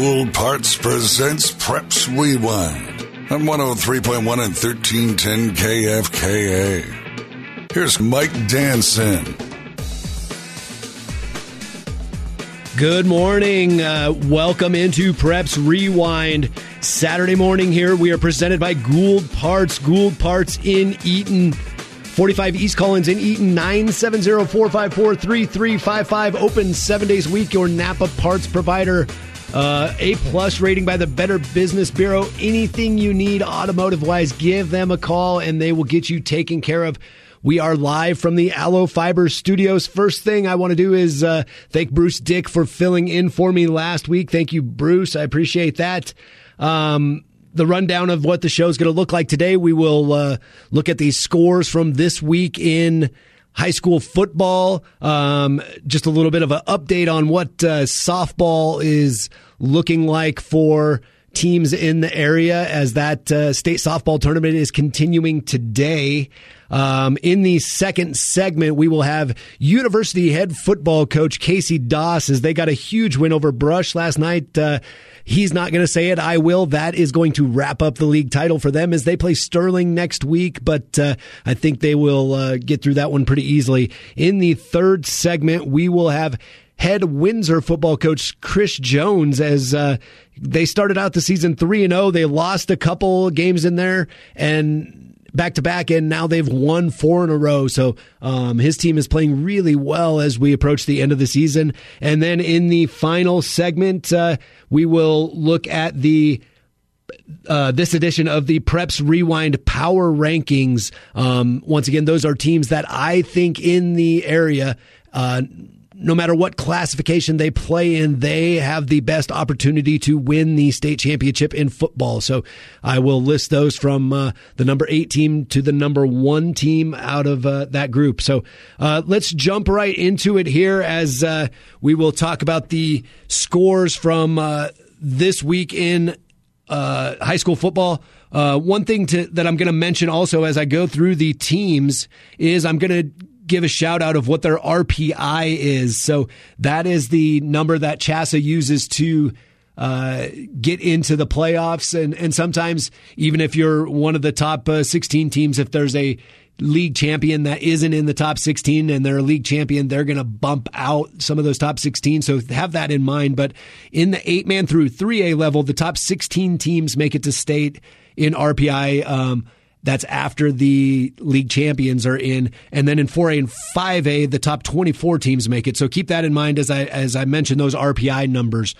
Gould Parts presents Preps Rewind on 103.1 and 1310 KFKA. Here's Mike Danson. Good morning. Uh, welcome into Preps Rewind. Saturday morning here. We are presented by Gould Parts. Gould Parts in Eaton. 45 East Collins in Eaton, 970-454-3355. Open seven days a week. Your Napa parts provider. Uh, a plus rating by the Better Business Bureau. Anything you need automotive wise, give them a call and they will get you taken care of. We are live from the Allo Fiber Studios. First thing I want to do is uh, thank Bruce Dick for filling in for me last week. Thank you, Bruce. I appreciate that. Um, the rundown of what the show is going to look like today. We will uh, look at the scores from this week in high school football. Um, just a little bit of an update on what uh, softball is looking like for teams in the area as that uh, state softball tournament is continuing today. Um, in the second segment, we will have University head football coach Casey Doss as they got a huge win over Brush last night. Uh, he's not going to say it. I will. That is going to wrap up the league title for them as they play Sterling next week, but uh, I think they will uh, get through that one pretty easily. In the third segment, we will have head Windsor football coach Chris Jones as uh, they started out the season 3 and 0. They lost a couple games in there and back to back, and now they've won four in a row. So um, his team is playing really well as we approach the end of the season. And then in the final segment, uh, we will look at the uh, this edition of the Preps Rewind Power Rankings. Um, once again, those are teams that I think in the area. Uh, no matter what classification they play in, they have the best opportunity to win the state championship in football. So I will list those from uh, the number eight team to the number one team out of uh, that group. So uh, let's jump right into it here as uh, we will talk about the scores from uh, this week in uh, high school football. one thing to, that I'm going to mention also as I go through the teams is I'm going to give a shout out of what their RPI is. So that is the number that CHSAA uses to uh, get into the playoffs. And, and sometimes, even if you're one of the top uh, 16 teams, if there's a league champion that isn't in the top 16 and they're a league champion, they're going to bump out some of those top 16. So have that in mind. But in the eight man through 3A level, the top 16 teams make it to state in RPI. Um, that's after the league champions are in. And then in 4A and 5A, the top 24 teams make it. So keep that in mind as I, as I mentioned those RPI numbers.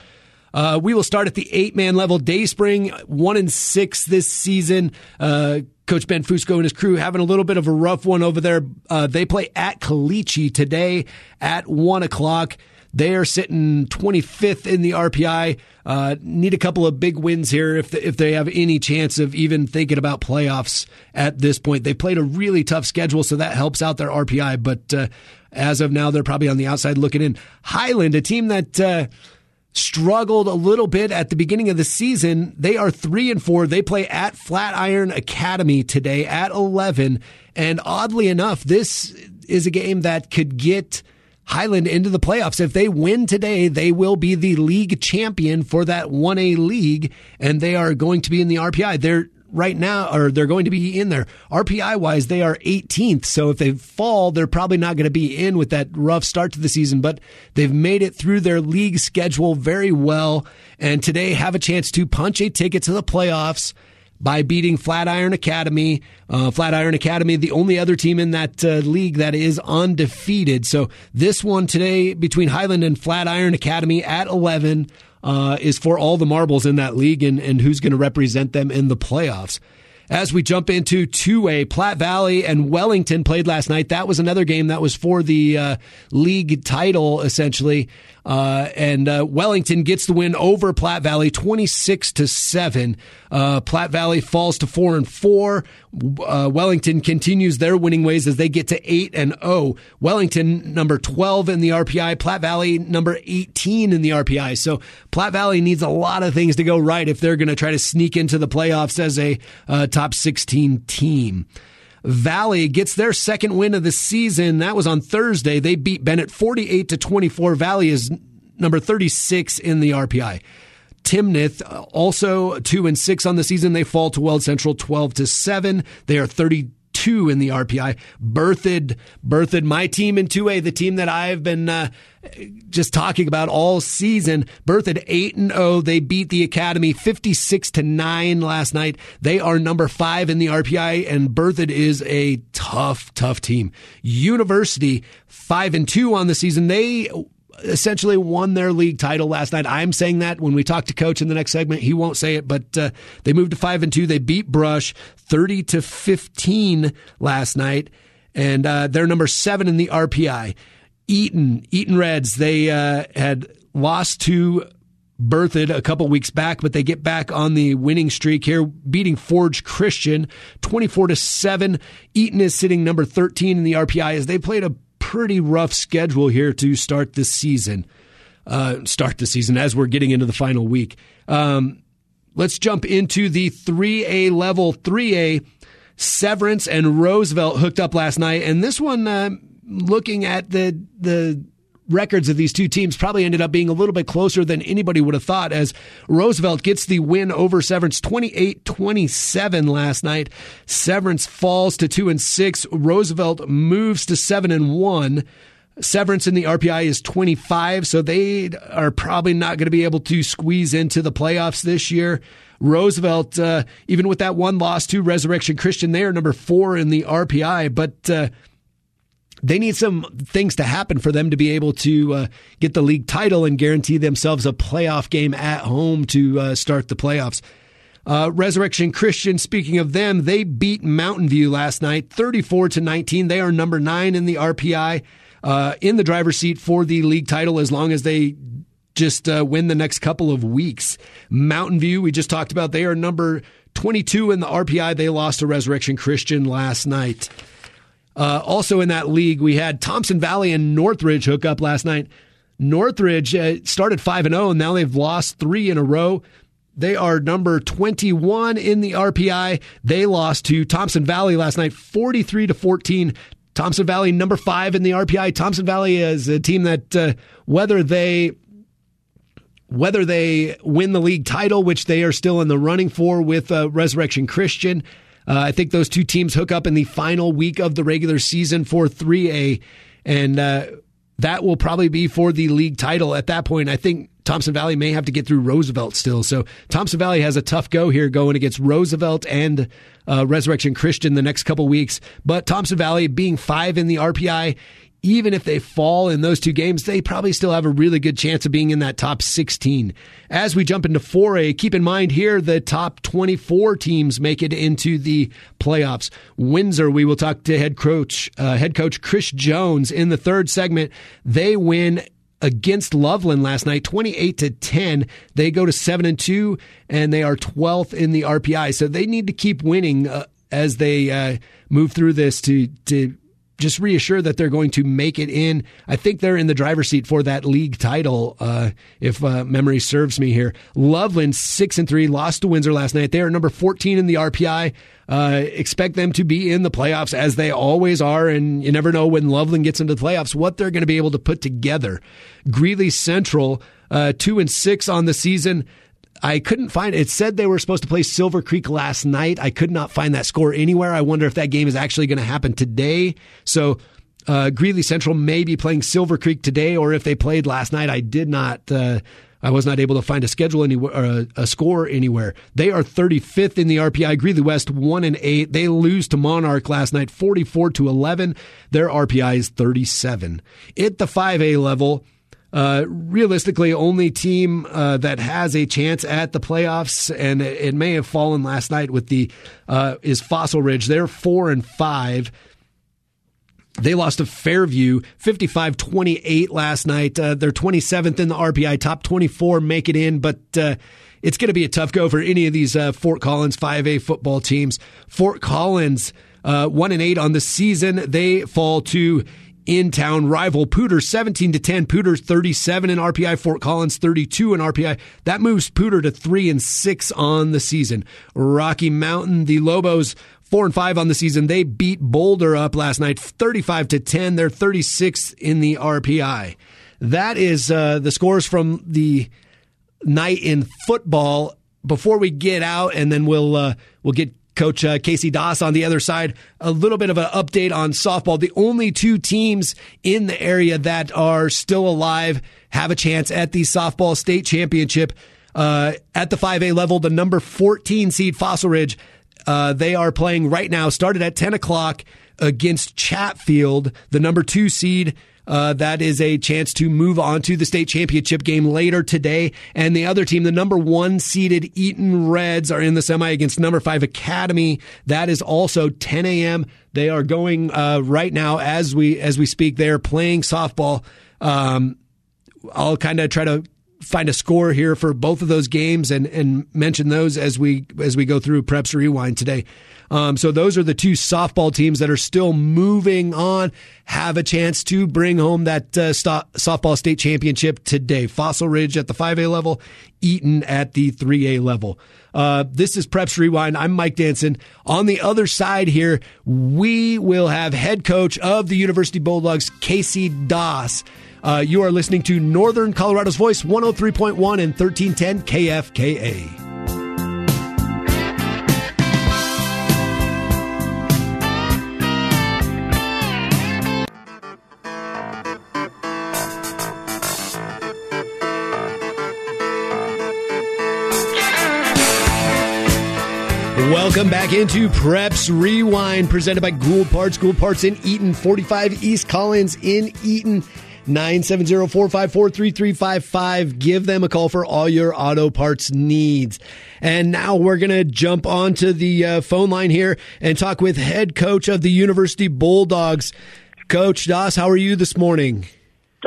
Uh, we will start at the eight man level. Dayspring, one and six this season. Uh, Coach Ben Fusco and his crew having a little bit of a rough one over there. Uh, they play at Caliche today at one o'clock. They are sitting 25th in the RPI. Uh, need a couple of big wins here if the, if they have any chance of even thinking about playoffs at this point. They played a really tough schedule, so that helps out their RPI. But uh, as of now, they're probably on the outside looking in. Highland, a team that. Uh, struggled a little bit at the beginning of the season. They are three and four. They play at Flatiron Academy today at 11. And oddly enough, this is a game that could get Highland into the playoffs. If they win today, they will be the league champion for that 1A league, and they are going to be in the RPI. They're right now, or they're going to be in there. RPI wise, they are 18th. So if they fall, they're probably not going to be in with that rough start to the season, but they've made it through their league schedule very well. And today have a chance to punch a ticket to the playoffs by beating Flatiron Academy. Uh, Flatiron Academy, the only other team in that uh, league that is undefeated. So this one today between Highland and Flatiron Academy at 11 uh, is for all the marbles in that league and, and who's going to represent them in the playoffs. As we jump into 2A, Platte Valley and Wellington played last night. That was another game that was for the uh, league title, essentially. Uh, and uh, Wellington gets the win over Platte Valley, twenty six to seven. Uh, Platte Valley falls to four and four. Uh, Wellington continues their winning ways as they get to eight and zero. Oh. Wellington number twelve in the RPI. Platte Valley number eighteen in the RPI. So Platte Valley needs a lot of things to go right if they're going to try to sneak into the playoffs as a uh, top sixteen team. Valley gets their second win of the season. That was on Thursday. They beat Bennett 48 to 24. Valley is number 36 in the RPI. Timnath uh, also two and six on the season. They fall to Weld Central twelve to seven. They are thirty two in the RPI. Berthoud, Berthoud, my team in 2A, the team that I've been uh, just talking about all season. Berthoud 8 and 0. They beat the Academy 56 to 9 last night. They are number 5 in the RPI and Berthoud is a tough tough team. University 5 and 2 on the season. They essentially won their league title last night. I'm saying that when we talk to coach in the next segment, he won't say it, but uh, they moved to five and two. They beat Brush 30 to 15 last night, and uh, they're number seven in the RPI. Eaton, Eaton Reds, they uh, had lost to Berthoud a couple weeks back, but they get back on the winning streak here, beating Forge Christian 24 to 7. Eaton is sitting number 13 in the RPI as they played a pretty rough schedule here to start this season. Uh, start the season as we're getting into the final week. Um, let's jump into the 3A level. 3A, Severance and Roosevelt hooked up last night, and this one, uh, looking at the the records of these two teams probably ended up being a little bit closer than anybody would have thought as Roosevelt gets the win over Severance 28-27 last night. Severance falls to 2 and 6. Roosevelt moves to 7 and 1. Severance in the RPI is 25, so they are probably not going to be able to squeeze into the playoffs this year. Roosevelt, uh, even with that one loss to Resurrection Christian, they are number four in the RPI, but uh, they need some things to happen for them to be able to uh, get the league title and guarantee themselves a playoff game at home to uh, start the playoffs. Uh, Resurrection Christian, speaking of them, they beat Mountain View last night, 34 to 19. They are number nine in the RPI, uh, in the driver's seat for the league title as long as they just uh, win the next couple of weeks. Mountain View, we just talked about, they are number 22 in the RPI. They lost to Resurrection Christian last night. Uh, also in that league, we had Thompson Valley and Northridge hook up last night. Northridge uh, started 5 and 0 and now they've lost 3 in a row. They are number 21 in the RPI. They lost to Thompson Valley last night 43 to 14. Thompson Valley number 5 in the RPI. Thompson Valley is a team that uh, whether they whether they win the league title, which they are still in the running for with uh, Resurrection Christian, I think those two teams hook up in the final week of the regular season for 3A, and uh, that will probably be for the league title. At that point, I think Thompson Valley may have to get through Roosevelt still. So Thompson Valley has a tough go here going against Roosevelt and uh, Resurrection Christian the next couple weeks. But Thompson Valley being five in the RPI, even if they fall in those two games, they probably still have a really good chance of being in that top 16. As we jump into 4A, keep in mind here the top 24 teams make it into the playoffs. Windsor, we will talk to head coach, uh, head coach Chris Jones in the third segment. They win against Loveland last night, 28 to 10. They go to 7 and 2 and they are 12th in the RPI. So they need to keep winning uh, as they uh, move through this to to just reassure that they're going to make it in. I think they're in the driver's seat for that league title, uh, if uh, memory serves me here. Loveland six and three lost to Windsor last night. They are number fourteen in the RPI. Uh, expect them to be in the playoffs as they always are, and you never know when Loveland gets into the playoffs what they're going to be able to put together. Greeley Central uh, two and six on the season. I couldn't find it. it. said they were supposed to play Silver Creek last night. I could not find that score anywhere. I wonder if that game is actually going to happen today. So uh, Greeley Central may be playing Silver Creek today, or if they played last night. I did not. Uh, I was not able to find a schedule anywhere, a, a, score anywhere. They are 35th in the RPI. Greeley West one and eight. They lose to Monarch last night, 44 to 11. Their RPI is 37. At the 5A level. Uh, realistically, only team uh, that has a chance at the playoffs, and it, it may have fallen last night with the uh, is Fossil Ridge. They're four and five. They lost to Fairview 55 28 last night. Uh, they're 27th in the RPI, top 24 make it in, but uh, it's going to be a tough go for any of these uh, Fort Collins 5A football teams. Fort Collins, uh, 1 and 8 on the season. They fall to in town rival Poudre 17 to 10. Poudre 37 in RPI, Fort Collins 32 in RPI. That moves Poudre to 3 and 6 on the season. Rocky Mountain, the Lobos 4 and 5 on the season. They beat Boulder up last night 35 to 10. They're 36 in the RPI. That is uh, the scores from the night in football. Before we get out, and then we'll uh, we'll get Coach uh, Casey Doss on the other side. A little bit of an update on softball. The only two teams in the area that are still alive have a chance at the softball state championship. Uh, at the 5A level, the number 14 seed Fossil Ridge, uh, they are playing right now, started at 10 o'clock against Chatfield, the number two seed. Uh, that is a chance to move on to the state championship game later today. And the other team, the number one seeded Eaton Reds, are in the semi against number five Academy. That is also 10 a.m. They are going uh, right now as we as we speak. They are playing softball. Um, I'll kind of try to find a score here for both of those games and and mention those as we as we go through Preps Rewind today. Um, so those are the two softball teams that are still moving on, have a chance to bring home that uh, softball state championship today. Fossil Ridge at the 5A level, Eaton at the 3A level. Uh, this is Preps Rewind. I'm Mike Danson. On the other side here, we will have head coach of the University Bulldogs, Casey Doss. Uh, you are listening to Northern Colorado's Voice, 103.1 and 1310 KFKA. Welcome back into Preps Rewind, presented by Gould Parts. Gould Parts in Eaton, 45 East Collins in Eaton. 970-454-3355. Give them a call for all your auto parts needs. And now we're going to jump onto the uh, phone line here and talk with head coach of the University Bulldogs. Coach Doss, how are you this morning?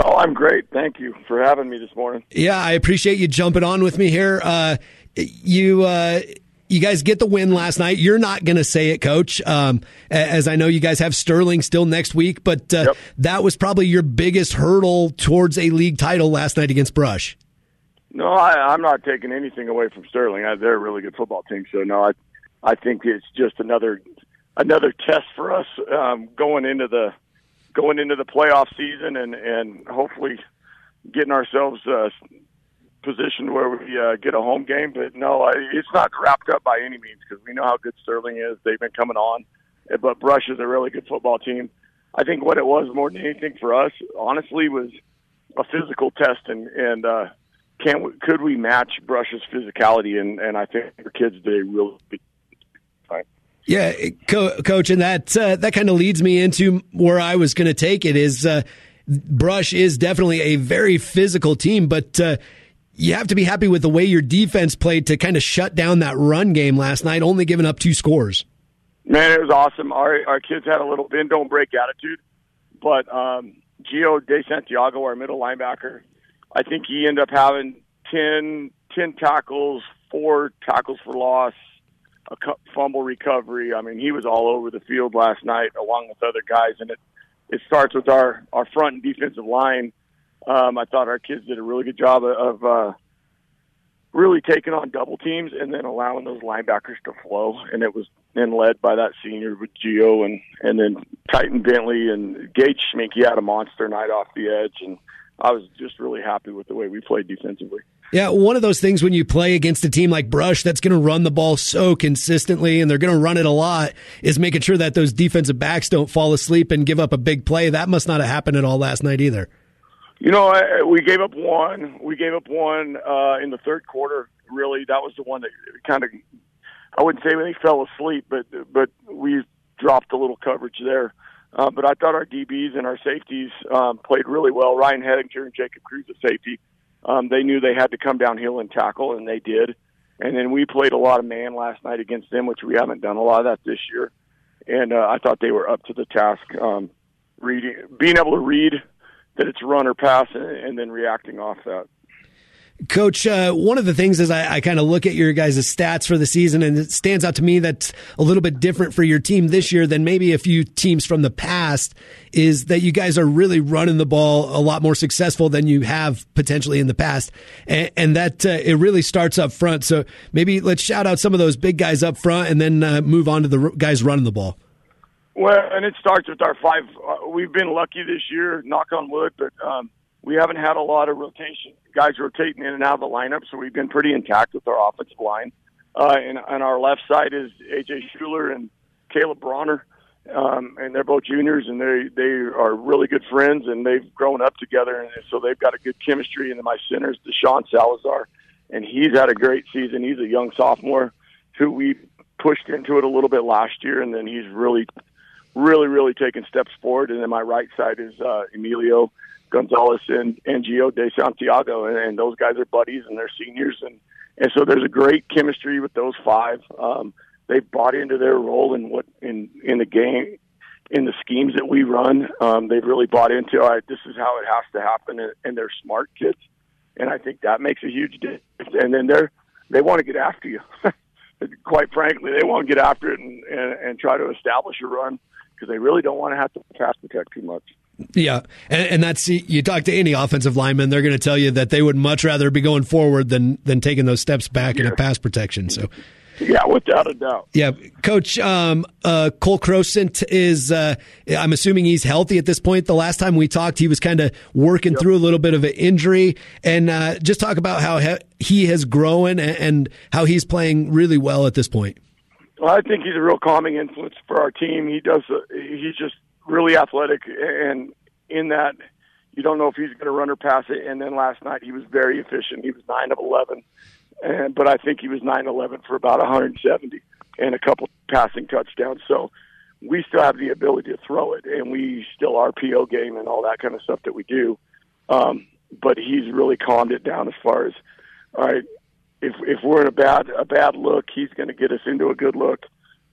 Oh, I'm great. Thank you for having me this morning. Yeah, I appreciate you jumping on with me here. Uh, you, uh, you guys get the win last night. You're not going to say it, Coach, um, as I know you guys have Sterling still next week, but uh, yep. that was probably your biggest hurdle towards a league title last night against Brush. No, I, I'm not taking anything away from Sterling. I, they're a really good football team, so no, I, I think it's just another another test for us um, going into the going into the playoff season and and hopefully getting ourselves uh, position where we uh, get a home game. But no, I, it's not wrapped up by any means because we know how good Sterling is. They've been coming on, but Brush is a really good football team. I think what it was more than anything for us, honestly, was a physical test and and uh, can we, could we match Brush's physicality? And and I think our kids did really. Fine. Yeah, co- coach, and that uh, that kind of leads me into where I was going to take it. Is uh, Brush is definitely a very physical team, but uh, you have to be happy with the way your defense played to kind of shut down that run game last night, only giving up two scores. Man, it was awesome. Our our kids had a little bend don't break attitude, but um, Gio De Santiago, our middle linebacker, I think he ended up having 10, 10 tackles, four tackles for loss, a fumble recovery. I mean, he was all over the field last night along with other guys, and it it starts with our our front and defensive line um, I thought our kids did a really good job of uh, really taking on double teams and then allowing those linebackers to flow. And it was then led by that senior with Gio and and then Titan Bentley and Gage Schmink. Had a monster night off the edge, and I was just really happy with the way we played defensively. Yeah, one of those things when you play against a team like Brush that's going to run the ball so consistently and they're going to run it a lot is making sure that those defensive backs don't fall asleep and give up a big play. That must not have happened at all last night either. You know, we gave up one. We gave up one uh, in the third quarter. Really, that was the one that kind of I wouldn't say they fell asleep, but but we dropped a little coverage there. Uh, but I thought our DBs and our safeties um, played really well. Ryan Hedinger and Jacob Cruz at safety. Um, they knew they had to come downhill and tackle, and they did. And then we played a lot of man last night against them, which we haven't done a lot of that this year. And uh, I thought they were up to the task. Um, reading, being able to read that it's run or pass and, then reacting off that. Coach, uh, one of the things is I, I kind of look at your guys' stats for the season, and it stands out to me that's a little bit different for your team this year than maybe a few teams from the past. Is that you guys are really running the ball a lot more successful than you have potentially in the past, and, and that uh, it really starts up front. So maybe let's shout out some of those big guys up front, and then uh, move on to the guys running the ball. Well, and it starts with our five. Uh, we've been lucky this year, knock on wood, but um, we haven't had a lot of rotation guys rotating in and out of the lineup, so we've been pretty intact with our offensive line. Uh, and on our left side is AJ Schuler and Caleb Bronner, um, and they're both juniors, and they they are really good friends, and they've grown up together, and so they've got a good chemistry. And then my center is Deshaun Salazar, and he's had a great season. He's a young sophomore who we pushed into it a little bit last year, and then he's really, really, really taken steps forward. And then my right side is uh, Emilio Gonzalez and, and Gio De Santiago, and, and those guys are buddies and they're seniors, and and so there's a great chemistry with those five. Um, they've bought into their role in what in in the game, in the schemes that we run. Um, they've really bought into. All right, this is how it has to happen, and, and they're smart kids, and I think that makes a huge difference. And then they're they want to get after you. Quite frankly, they want to get after it and, and, and try to establish a run because they really don't want to have to pass protect too much. Yeah, and, and, that's you talk to any offensive lineman, they're going to tell you that they would much rather be going forward than than taking those steps back yeah. in a pass protection. So. Yeah, without a doubt. Yeah, Coach um, uh, Cole Crosent is. Uh, I'm assuming he's healthy at this point. The last time we talked, he was kind of working yep. through a little bit of an injury, and uh, just talk about how he has grown and, and how he's playing really well at this point. I think he's a real calming influence for our team. He does. Uh, he's just really athletic, and in that you don't know if he's going to run or pass it. And then last night he was very efficient. He was nine of eleven, and but I think he was nine eleven for about 170 and a couple passing touchdowns. So we still have the ability to throw it, and we still RPO game and all that kind of stuff that we do. Um, but he's really calmed it down as far as all right. If if we're in a bad a bad look, he's going to get us into a good look.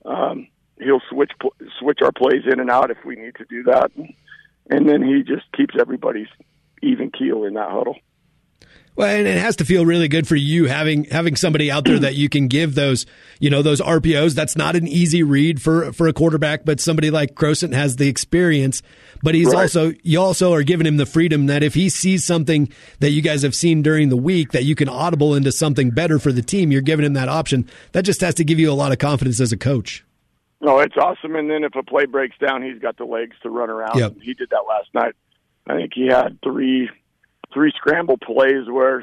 Um, he'll switch switch our plays in and out if we need to do that, and then he just keeps everybody's even keel in that huddle. Well, and it has to feel really good for you having having somebody out there that you can give those, you know, those RPOs. That's not an easy read for for a quarterback, but somebody like Crosent has the experience. But he's right. also you also are giving him the freedom that if he sees something that you guys have seen during the week that you can audible into something better for the team, you're giving him that option. That just has to give you a lot of confidence as a coach. No, it's awesome. And then if a play breaks down, he's got the legs to run around. Yep. He did that last night. I think he had three three scramble plays where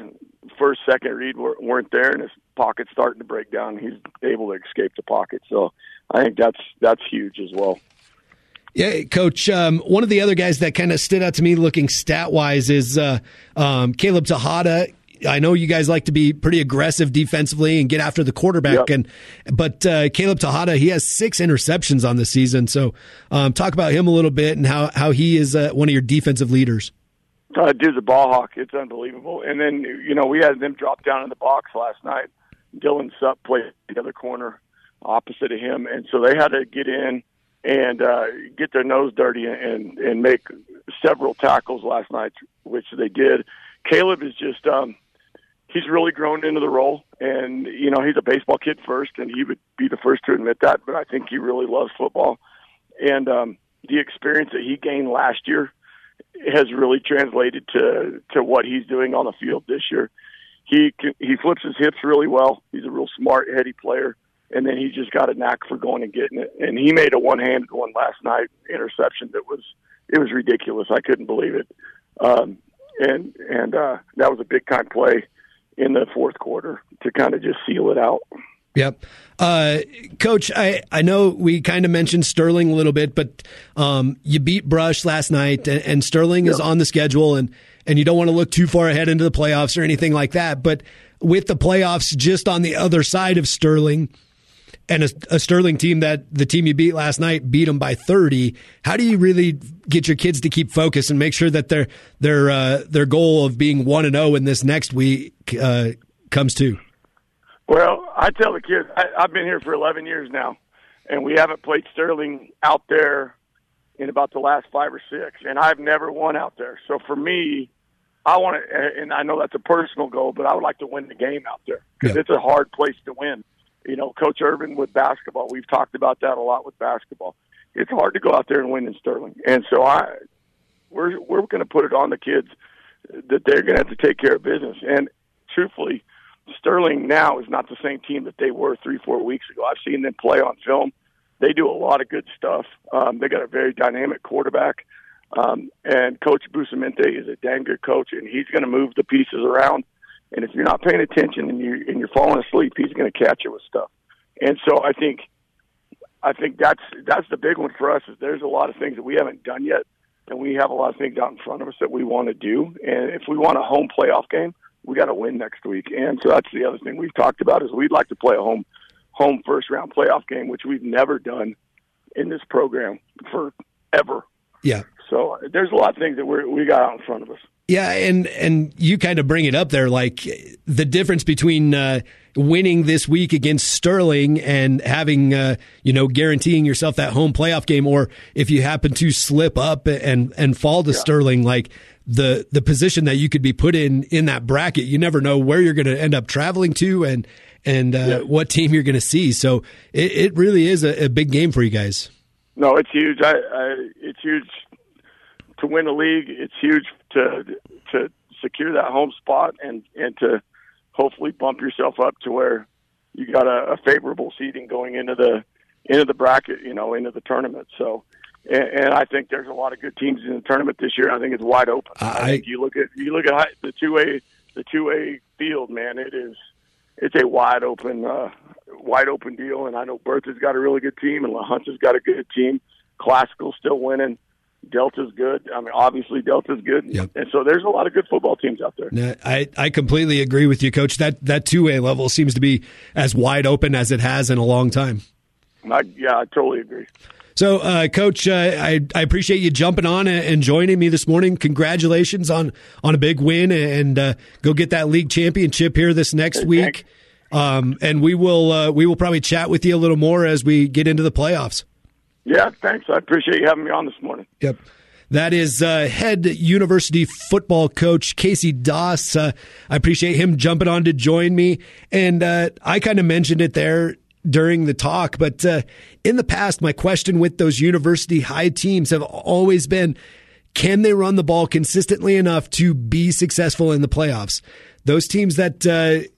first, second read weren't there, and his pocket's starting to break down. He's able to escape the pocket. So I think that's that's huge as well. Yeah, Coach. Um, one of the other guys that kind of stood out to me, looking stat wise, is uh, um, Caleb Tejada. I know you guys like to be pretty aggressive defensively and get after the quarterback, yep. and but uh, Caleb Tejada he has six interceptions on the season. So um, talk about him a little bit and how how he is uh, one of your defensive leaders. Uh, dude's a ball hawk. It's unbelievable. And then you know we had them drop down in the box last night. Dylan Supp played the other corner opposite of him, and so they had to get in and uh, get their nose dirty and and make several tackles last night, which they did. Caleb is just um, he's really grown into the role. And, you know, he's a baseball kid first, and he would be the first to admit that, but I think he really loves football. And um, the experience that he gained last year has really translated to, to what he's doing on the field this year. He he flips his hips really well. He's a real smart, heady player, and then he just got a knack for going and getting it. And he made a one-handed one last night, interception that was it was ridiculous. I couldn't believe it. Um, and and uh, that was a big time play in the fourth quarter to kind of just seal it out. Yep. Uh, Coach, I, I know we kind of mentioned Sterling a little bit, but um, you beat Brush last night, and, and Sterling yep. is on the schedule, and, and you don't want to look too far ahead into the playoffs or anything like that. But with the playoffs just on the other side of Sterling, and a, a, Sterling team that the team you beat last night beat them by 30. How do you really get your kids to keep focused and make sure that their their uh, their goal of being one and zero oh in this next week uh, comes to? Well, I tell the kids I, I've been here for 11 years now, and we haven't played Sterling out there in about the last five or six, and I've never won out there. So for me, I want to, and I know that's a personal goal, but I would like to win the game out there because yeah. it's a hard place to win you know, Coach Urban with basketball. We've talked about that a lot with basketball. It's hard to go out there and win in Sterling, and so I, we're we're going to put it on the kids that they're going to have to take care of business. And truthfully, Sterling now is not the same team that they were three four weeks ago. I've seen them play on film. They do a lot of good stuff. Um, they got a very dynamic quarterback. Um, and Coach Bustamante is a dang good coach, and he's going to move the pieces around. And if you're not paying attention and you and you're falling asleep, he's going to catch you with stuff. And so I think, I think that's that's the big one for us. Is there's a lot of things that we haven't done yet, and we have a lot of things out in front of us that we want to do. And if we want a home playoff game, we got to win next week. And so that's the other thing we've talked about is we'd like to play a home home first round playoff game, which we've never done in this program for ever. Yeah. So there's a lot of things that we we got out in front of us. Yeah, and and you kind of bring it up there, like the difference between uh, winning this week against Sterling and having uh, you know guaranteeing yourself that home playoff game, or if you happen to slip up and and fall to yeah. Sterling, like the the position that you could be put in in that bracket, you never know where you're going to end up traveling to and and uh, yeah. what team you're going to see. So it, it really is a, a, big game for you guys. No, it's huge. I, I, it's huge to win the league. It's huge to to secure that home spot and and to hopefully bump yourself up to where you got a, a favorable seating going into the into the bracket, you know, into the tournament. So, and, and I think there's a lot of good teams in the tournament this year. I think it's wide open. I, I think you look at you look at the two A the two A field, man. It is it's a wide open uh, wide open deal. And I know Berthoud's got a really good team, and La Junta's got a good team. Classical's still winning. Delta's good. I mean, obviously Delta's good, yep. and so there's a lot of good football teams out there. No, I I completely agree with you, Coach. That that two A level seems to be as wide open as it has in a long time. I, yeah, I totally agree. So, uh, Coach, uh, I, I appreciate you jumping on and joining me this morning. Congratulations on, on a big win, and uh, go get that league championship here this next week. Um, and we will uh, we will probably chat with you a little more as we get into the playoffs. Yeah, thanks. I appreciate you having me on this morning. Yep. That is uh, head university football coach Casey Doss. Uh, I appreciate him jumping on to join me. And uh, I kind of mentioned it there during the talk. But uh, in the past, my question with those university high teams have always been can they run the ball consistently enough to be successful in the playoffs? Those teams that uh,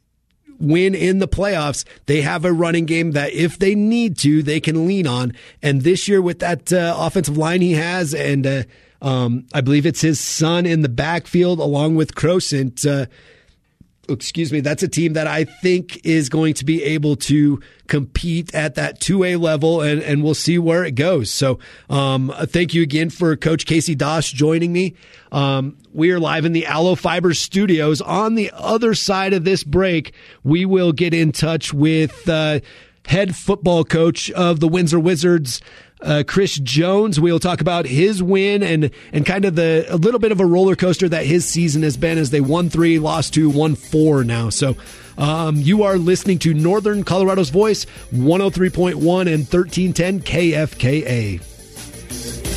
win in the playoffs, they have a running game that if they need to, they can lean on. And this year, with that uh, offensive line he has, and uh, um, I believe it's his son in the backfield along with Crosent. Uh, excuse me, that's a team that I think is going to be able to compete at that 2A level, and, and we'll see where it goes. So, um, thank you again for Coach Casey Doss joining me. Um, we are live in the Allo Fiber studios. On the other side of this break, we will get in touch with uh, head football coach of the Windsor Wizards uh, Chris Jones. We'll talk about his win and and kind of the a little bit of a roller coaster that his season has been as they won three, lost two, won four now. So. Um, you are listening to Northern Colorado's Voice, 103.1 and 1310 KFKA.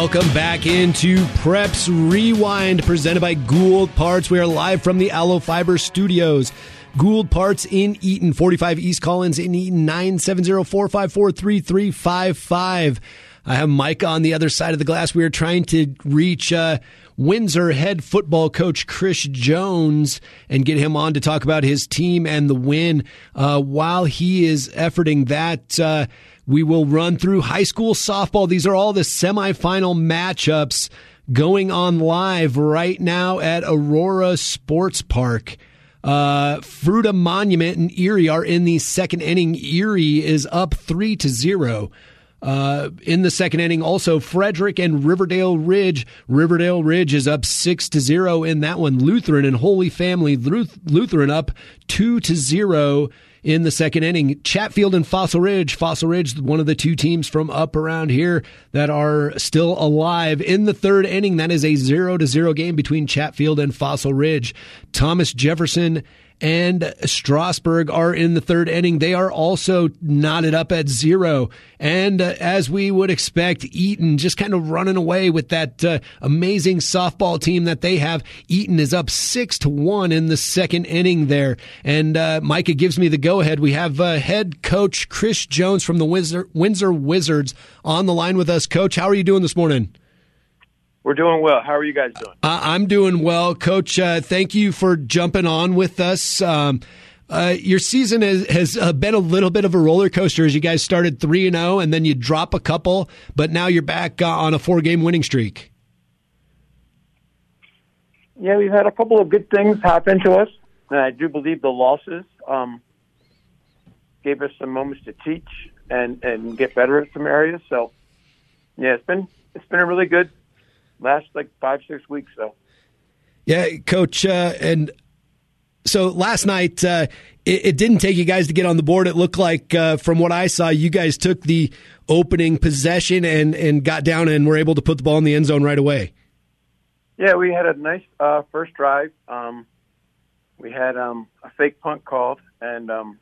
Welcome back into Preps Rewind, presented by Gould Parts. We are live from the Allo Fiber Studios. Gould Parts in Eaton, 45 East Collins in Eaton, 970-454-3355. I have Mike on the other side of the glass. We are trying to reach uh, Windsor head football coach Chris Jones and get him on to talk about his team and the win. Uh, while he is efforting that, uh, we will run through high school softball. These are all the semifinal matchups going on live right now at Aurora Sports Park. Uh, Fruita Monument and Erie are in the second inning. Erie is up three to zero. Uh, in the second inning, also Frederick and Riverdale Ridge. Riverdale Ridge is up six to zero in that one. Lutheran and Holy Family Lutheran up two to zero in the second inning. Chatfield and Fossil Ridge. Fossil Ridge, one of the two teams from up around here that are still alive. In the third inning, that is a zero to zero game between Chatfield and Fossil Ridge. Thomas Jefferson and Strasburg are in the third inning. They are also knotted up at zero. And uh, as we would expect, Eaton just kind of running away with that uh, amazing softball team that they have. Eaton is up six to one in the second inning there. And uh, Micah gives me the go ahead. We have uh, head coach Chris Jones from the Windsor, Windsor Wizards on the line with us. Coach, how are you doing this morning? We're doing well. How are you guys doing? Uh, I'm doing well, Coach. Uh, thank you for jumping on with us. Um, uh, your season has, has uh, been a little bit of a roller coaster as you guys started 3 and 0 and then you drop a couple, but now you're back uh, on a four game winning streak. Yeah, we've had a couple of good things happen to us. And I do believe the losses um, gave us some moments to teach and, and get better at some areas. So, yeah, it's been it's been a really good last like five six weeks. So, yeah, Coach, uh, and so last night uh, it, it, didn't take you guys to get on the board. It looked like, uh, from what I saw, you guys took the opening possession and and got down and were able to put the ball in the end zone right away. Yeah, we had a nice uh, first drive. Um, we had um, a fake punt called, and um,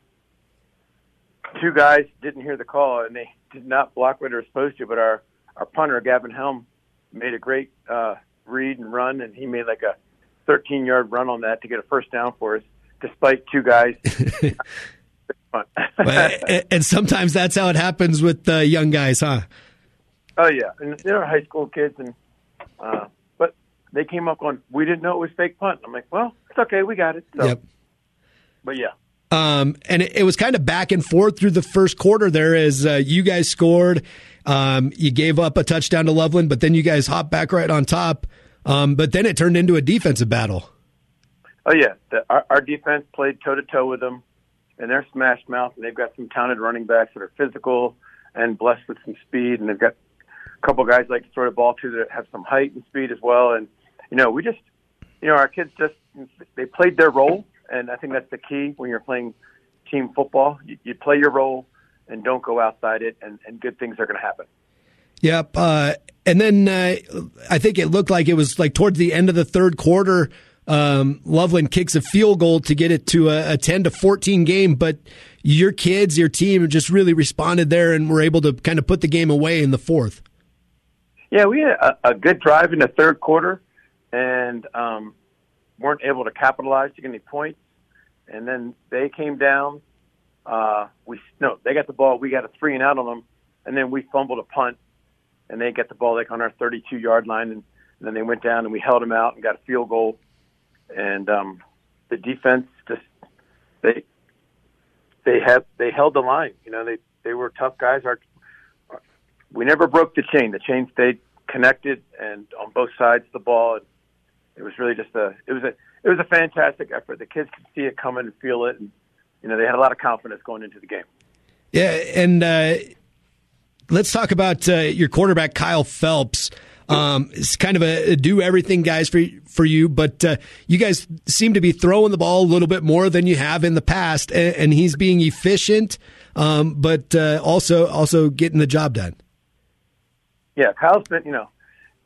two guys didn't hear the call, and they did not block what they were supposed to. But our our punter Gavin Helm made a great uh, read and run, and he made like a 13 yard run on that to get a first down for us, despite two guys. and sometimes that's how it happens with uh, young guys, huh? Oh yeah, and they're high school kids, and uh, but they came up on we didn't know it was fake punt. I'm like, well, it's okay, we got it. So, yep. But yeah. Um, and it, it, was kind of back and forth through the first quarter there as uh, you guys scored. Um, you gave up a touchdown to Loveland, but then you guys hopped back right on top. Um, but then it turned into a defensive battle. Oh yeah, the, our, our defense played toe to toe with them, and they're smash mouth, and they've got some talented running backs that are physical and blessed with some speed, and they've got a couple guys like to throw the ball to that have some height and speed as well. And you know, we just, you know, our kids just they played their role, and I think that's the key when you're playing team football. You, you play your role and don't go outside it, and, and good things are going to happen. Yep. Uh, and then uh, I think it looked like it was like towards the end of the third quarter. Um, Loveland kicks a field goal to get it to a, a 10 to 14 game, but your kids, your team just really responded there and were able to kind of put the game away in the fourth. Yeah, we had a, a good drive in the third quarter and um, weren't able to capitalize to get any points. And then they came down. Uh, we no, they got the ball. We got a three and out on them, and then we fumbled a punt and they get the ball like on our 32 yard line, and, and then they went down and we held them out and got a field goal, and um, the defense just they they have they held the line. You know, they they were tough guys. Our we never broke the chain. The chain stayed connected and on both sides of the ball. And it was really just a it was a it was a fantastic effort. The kids could see it coming and feel it, and you know they had a lot of confidence going into the game. Yeah, and uh, let's talk about uh, your quarterback, Kyle Phelps. Um, it's kind of a, do everything guys for for you, but uh, you guys seem to be throwing the ball a little bit more than you have in the past, and, and he's being efficient, um, but uh, also also getting the job done. Yeah, Kyle's been you know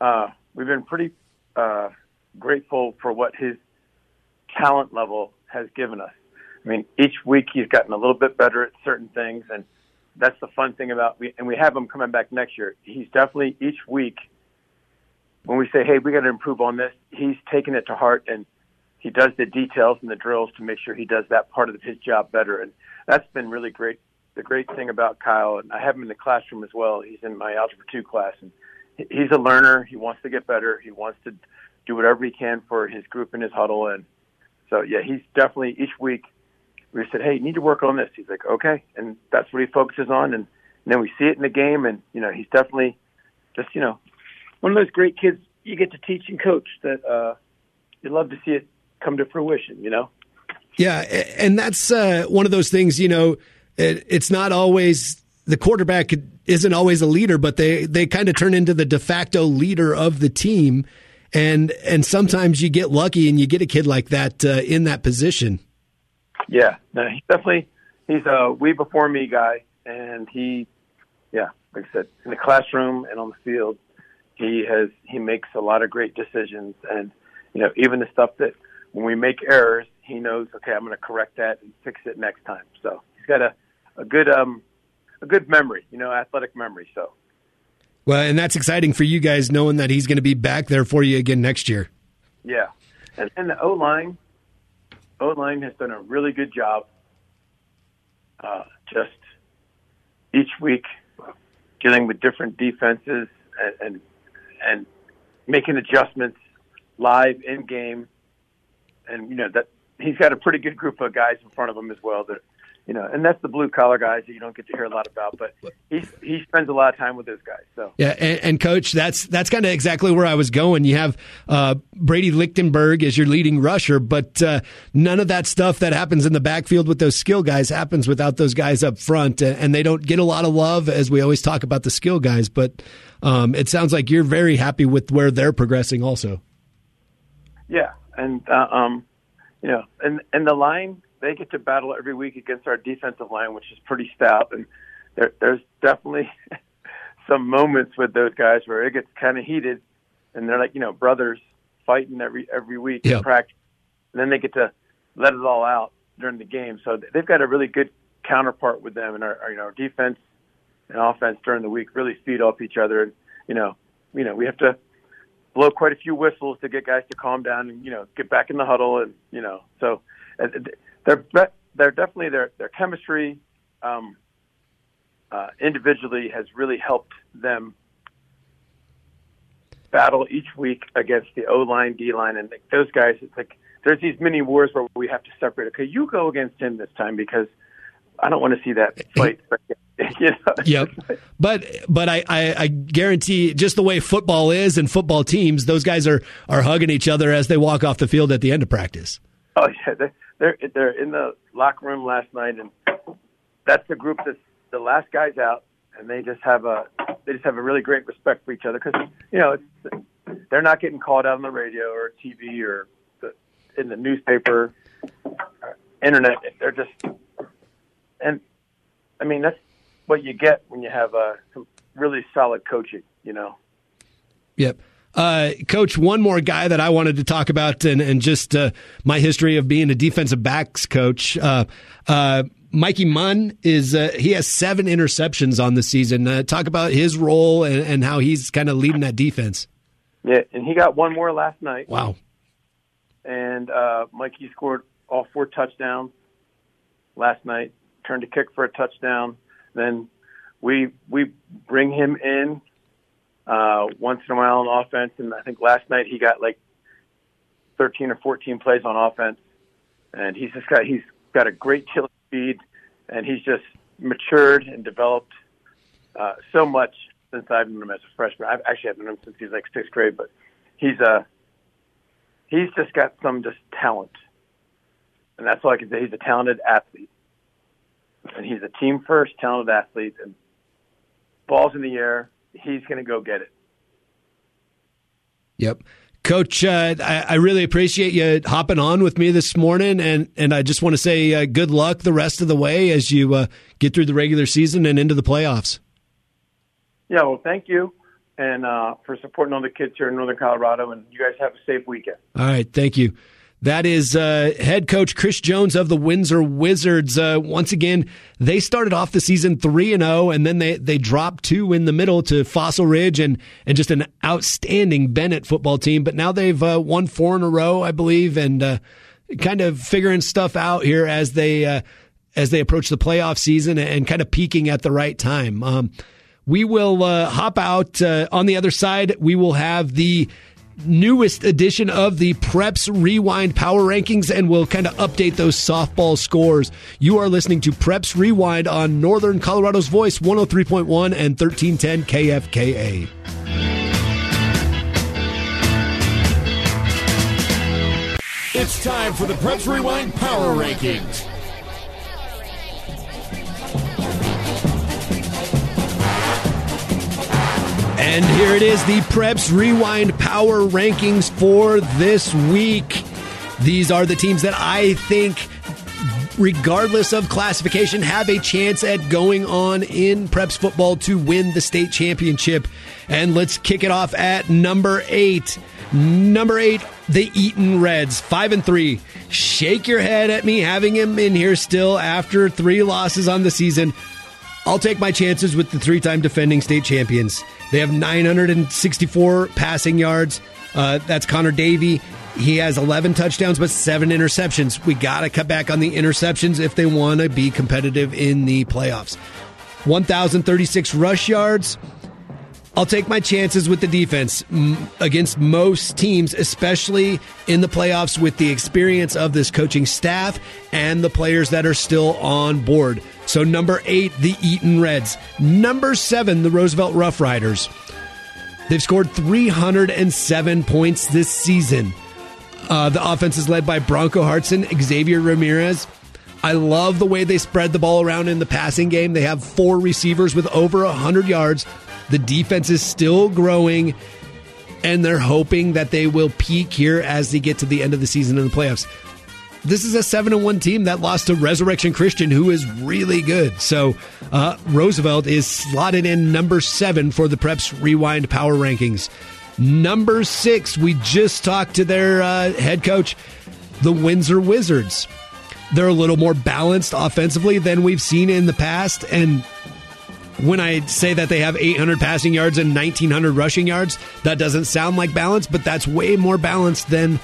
uh, we've been pretty uh, grateful for what his talent level has given us. I mean, each week he's gotten a little bit better at certain things, and that's the fun thing about and we have him coming back next year. He's definitely each week when we say, "Hey, we got to improve on this," he's taking it to heart and he does the details and the drills to make sure he does that part of his job better. And that's been really great. The great thing about Kyle, and I have him in the classroom as well. He's in my algebra two class, and he's a learner. He wants to get better. He wants to do whatever he can for his group in his huddle. And so, yeah, he's definitely each week we said, "Hey, you need to work on this." He's like, "Okay," and that's what he focuses on, and, and then we see it in the game, and you know, he's definitely just you know one of those great kids you get to teach and coach that uh, you love to see it come to fruition. You know. Yeah, and that's uh, one of those things. You know, it, it's not always the quarterback isn't always a leader, but they they kind of turn into the de facto leader of the team, and and sometimes you get lucky and you get a kid like that uh, in that position. Yeah, no, he's definitely he's a we before me guy, and he, yeah, like I said, in the classroom and on the field, he has he makes a lot of great decisions, and you know even the stuff that when we make errors, he knows okay, I'm going to correct that and fix it next time. So he's got a a good um a good memory, you know, athletic memory. So. Well, and that's exciting for you guys knowing that he's going to be back there for you again next year. Yeah, and, and the O line O line has done a really good job. Uh, just each week dealing with different defenses and, and and making adjustments live in game, and you know that he's got a pretty good group of guys in front of him as well that you know, and that's the blue collar guys that you don't get to hear a lot about. But he he spends a lot of time with those guys. So yeah, and, and coach, that's that's kind of exactly where I was going. You have uh, Brady Lichtenberg as your leading rusher, but uh, none of that stuff that happens in the backfield with those skill guys happens without those guys up front, and they don't get a lot of love as we always talk about the skill guys. But um, it sounds like you're very happy with where they're progressing, also. Yeah, and uh, um, you know, and and the line they get to battle every week against our defensive line, which is pretty stout. And there, there's definitely some moments with those guys where it gets kind of heated, and they're like you know brothers fighting every every week yep. in practice, and then they get to let it all out during the game. So they've got a really good counterpart with them, and our, our you know our defense and offense during the week really feed off each other. And you know, you know we have to blow quite a few whistles to get guys to calm down and you know get back in the huddle and you know so they're they're definitely their their chemistry um, uh, individually has really helped them battle each week against the O line, D line, and like, those guys. It's like there's these mini wars where we have to separate. Okay, you go against him this time because I don't want to see that fight. you know? Yep. But but I, I, I guarantee just the way football is and football teams, those guys are are hugging each other as they walk off the field at the end of practice. Oh yeah, they're they're, in the locker room last night, and that's the group that's the last guys out, and they just have a they just have a really great respect for each other because you know it's, they're not getting called out on the radio or TV or the, in the newspaper, internet. They're just and I mean that's what you get when you have uh, some really solid coaching. You know. Yep. Uh, Coach, one more guy that I wanted to talk about, and, and just uh, my history of being a defensive backs coach. Uh, uh Mikey Munn is uh, he has seven interceptions on the season. Uh, talk about his role and, and how he's kind of leading that defense. Yeah, and he got one more last night. Wow. And Mikey scored all four touchdowns last night. Turned to kick for a touchdown. Then we we bring him in uh, once in a while on offense. And I think last night he got like 13 or 14 plays on offense. And he's just got, he's got a great killing speed and he's just matured and developed uh, so much since I've known him as a freshman. I've actually had known him since he's like sixth grade, but he's uh he's just got some just talent, and that's all I can say. He's a talented athlete, and he's a team first talented athlete, and balls in the air, he's going to go get it. Yep. Coach, uh, I, I, really appreciate you hopping on with me this morning, and, and I just want to say uh, good luck the rest of the way as you uh, get through the regular season and into the playoffs. Yeah, well, thank you, and uh, for supporting all the kids here in Northern Colorado, and you guys have a safe weekend. All right, thank you. That is uh, head coach Chris Jones of the Windsor Wizards. Uh, once again, they started off the season three and zero, oh, and then they they dropped two in the middle to Fossil Ridge and and just an outstanding Bennett football team. But now they've uh, won four in a row, I believe, and uh, kind of figuring stuff out here as they uh, as they approach the playoff season and kind of peaking at the right time. Um, we will uh, hop out on the other side. We will have the newest edition of the Preps Rewind Power Rankings, and we'll kind of update those softball scores. You are listening to Preps Rewind on Northern Colorado's Voice 103.1 and 1310 KFKA. It's time for the Preps Rewind Power Rankings. And here it is the Preps Rewind Power Rankings for this week. These are the teams that I think, regardless of classification, have a chance at going on in Preps football to win the state championship. And let's kick it off at number eight. Number eight, the Eaton Reds, five and three. Shake your head at me having him in here still after three losses on the season. I'll take my chances with the three time defending state champions. They have 964 passing yards. Uh, that's Connor Davey. He has 11 touchdowns, but seven interceptions. We got to cut back on the interceptions if they want to be competitive in the playoffs. 1,036 rush yards. I'll take my chances with the defense against most teams, especially in the playoffs with the experience of this coaching staff and the players that are still on board. So, number eight, the Eaton Reds. Number seven, the Roosevelt Rough Riders. They've scored 307 points this season. Uh, the offense is led by Bronco Hartson, Xavier Ramirez. I love the way they spread the ball around in the passing game. They have four receivers with over 100 yards. The defense is still growing, and they're hoping that they will peak here as they get to the end of the season in the playoffs. This is a 7 1 team that lost to Resurrection Christian, who is really good. So, uh, Roosevelt is slotted in number seven for the Preps Rewind Power Rankings. Number six, we just talked to their uh, head coach, the Windsor Wizards. They're a little more balanced offensively than we've seen in the past. And when I say that they have 800 passing yards and 1900 rushing yards, that doesn't sound like balance, but that's way more balanced than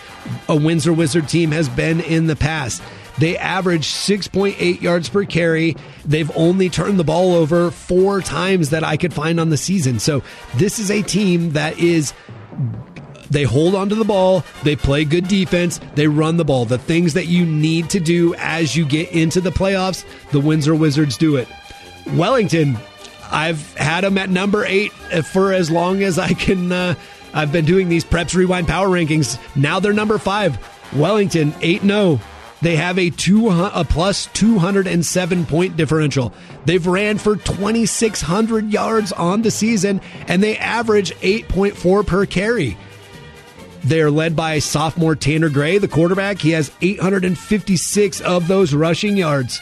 a Windsor Wizard team has been in the past. They average 6.8 yards per carry. They've only turned the ball over four times that I could find on the season. So this is a team that is they hold onto the ball, they play good defense, they run the ball. The things that you need to do as you get into the playoffs, the Windsor Wizards do it. Wellington, I've had them at number eight for as long as I can. Uh, I've been doing these Preps Rewind Power Rankings. Now they're number five. Wellington, 8 0. They have a, two, a plus 207 point differential. They've ran for 2,600 yards on the season, and they average 8.4 per carry. They're led by sophomore Tanner Gray, the quarterback. He has 856 of those rushing yards.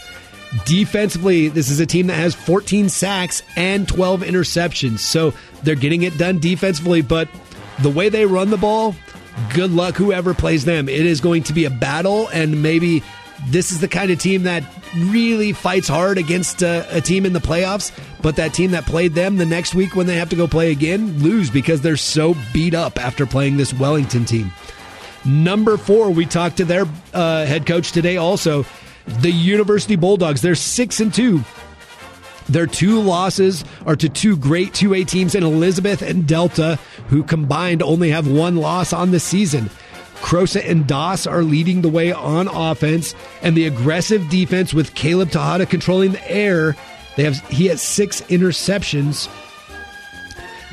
Defensively, this is a team that has 14 sacks and 12 interceptions. So they're getting it done defensively, but the way they run the ball, good luck whoever plays them. It is going to be a battle, and maybe this is the kind of team that really fights hard against a, a, team in the playoffs, but that team that played them the next week when they have to go play again lose because they're so beat up after playing this Wellington team. Number four, we talked to their uh, head coach today also. The University Bulldogs, they're six and two. Their two losses are to two great 2A teams in Elizabeth and Delta, who combined only have one loss on the season. Crosa and Doss are leading the way on offense, and the aggressive defense with Caleb Tejada controlling the air. They have he has six interceptions.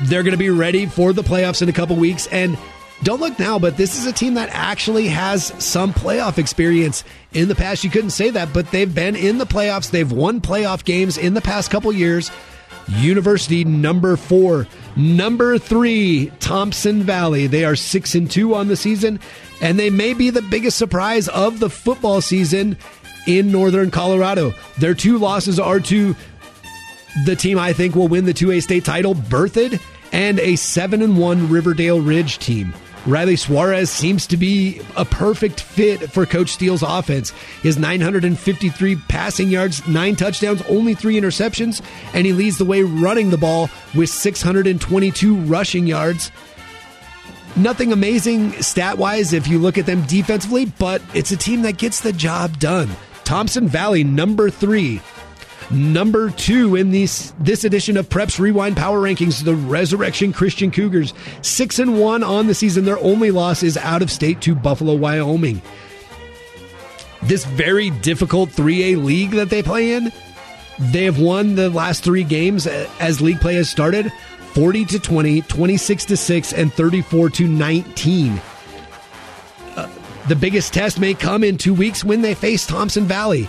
They're going to be ready for the playoffs in a couple weeks, and don't look now, but this is a team that actually has some playoff experience. In the past, you couldn't say that, but they've been in the playoffs. They've won playoff games in the past couple years. University number four. Number three, Thompson Valley. They are six and two on the season, and they may be the biggest surprise of the football season in Northern Colorado. Their two losses are to the team I think will win the 2A state title, Berthoud, and a 7 and 1 Riverdale Ridge team. Riley Suarez seems to be a perfect fit for Coach Steele's offense. His 953 passing yards, nine touchdowns, only three interceptions, and he leads the way running the ball with 622 rushing yards. Nothing amazing stat wise if you look at them defensively, but it's a team that gets the job done. Thompson Valley, number three, Number two in this this edition of Preps Rewind Power Rankings, the Resurrection Christian Cougars, six and one on the season. Their only loss is out of state to Buffalo, Wyoming. This very difficult 3A league that they play in, they have won the last three games as league play has started 40 to 20, 26 to 6, and 34 to 19. Uh, the biggest test may come in two weeks when they face Thompson Valley.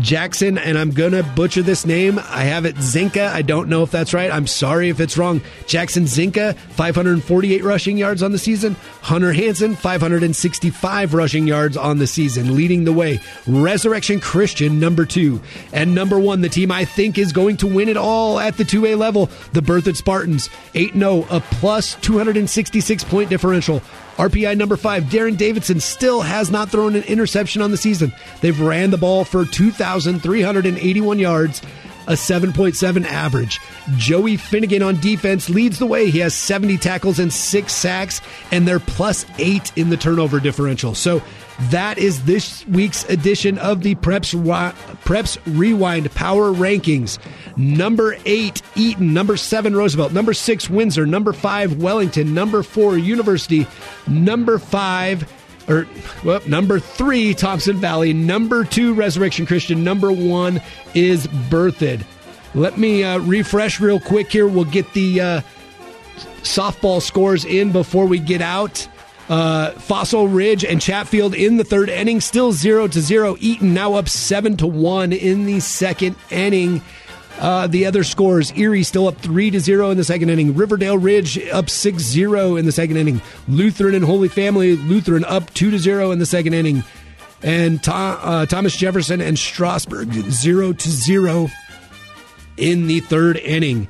Jackson, and I'm going to butcher this name. I have it Zinka. I don't know if that's right. I'm sorry if it's wrong. Jackson Zinka, 548 rushing yards on the season. Hunter Hanson, 565 rushing yards on the season, leading the way. Resurrection Christian, number two. And number one, the team I think is going to win it all at the 2A level, the Berthoud Spartans. 8 0, a plus 266 point differential. RPI number five, Darren Davidson still has not thrown an interception on the season. They've ran the ball for 2,381 yards. a 7.7 average. Joey Finnegan on defense leads the way. He has 70 tackles and six sacks, and they're plus eight in the turnover differential. So that is this week's edition of the Preps, Preps Rewind Power Rankings. Number eight, Eaton. Number seven, Roosevelt. Number six, Windsor. Number five, Wellington. Number four, University. Number five, or well, number three, Thompson Valley. Number two, Resurrection Christian. Number one is Berthoud. Let me uh, refresh real quick here. We'll get the uh, softball scores in before we get out. Uh, Fossil Ridge and Chatfield in the third inning, still zero to zero. Eaton now up seven to one in the second inning. Uh, the other scores Erie still up 3 to 0 in the second inning. Riverdale Ridge up 6 0 in the second inning. Lutheran and Holy Family, Lutheran up 2 to 0 in the second inning. And uh, Thomas Jefferson and Strasburg 0 to 0 in the third inning.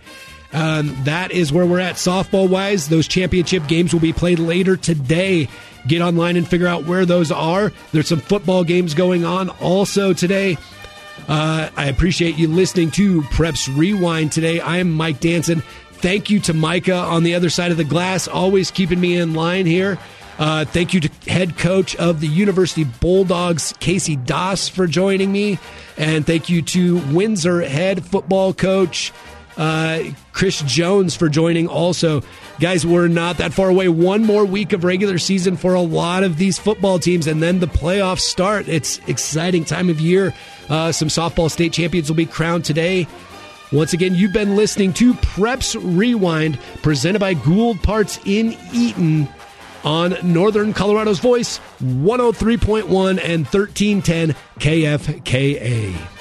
Um, that is where we're at softball wise. Those championship games will be played later today. Get online and figure out where those are. There's some football games going on also today. Uh, I appreciate you listening to Preps Rewind today. I am Mike Danson. Thank you to Micah on the other side of the glass, always keeping me in line here. Uh, thank you to head coach of the University Bulldogs, Casey Doss, for joining me. And thank you to Windsor head football coach, uh, Chris Jones, for joining also. Guys, we're not that far away. One more week of regular season for a lot of these football teams, and then the playoffs start. It's exciting time of year. Uh, some softball state champions will be crowned today. Once again, you've been listening to Preps Rewind, presented by Gould Parts in Eaton on Northern Colorado's Voice, 103.1 and 1310 KFKA.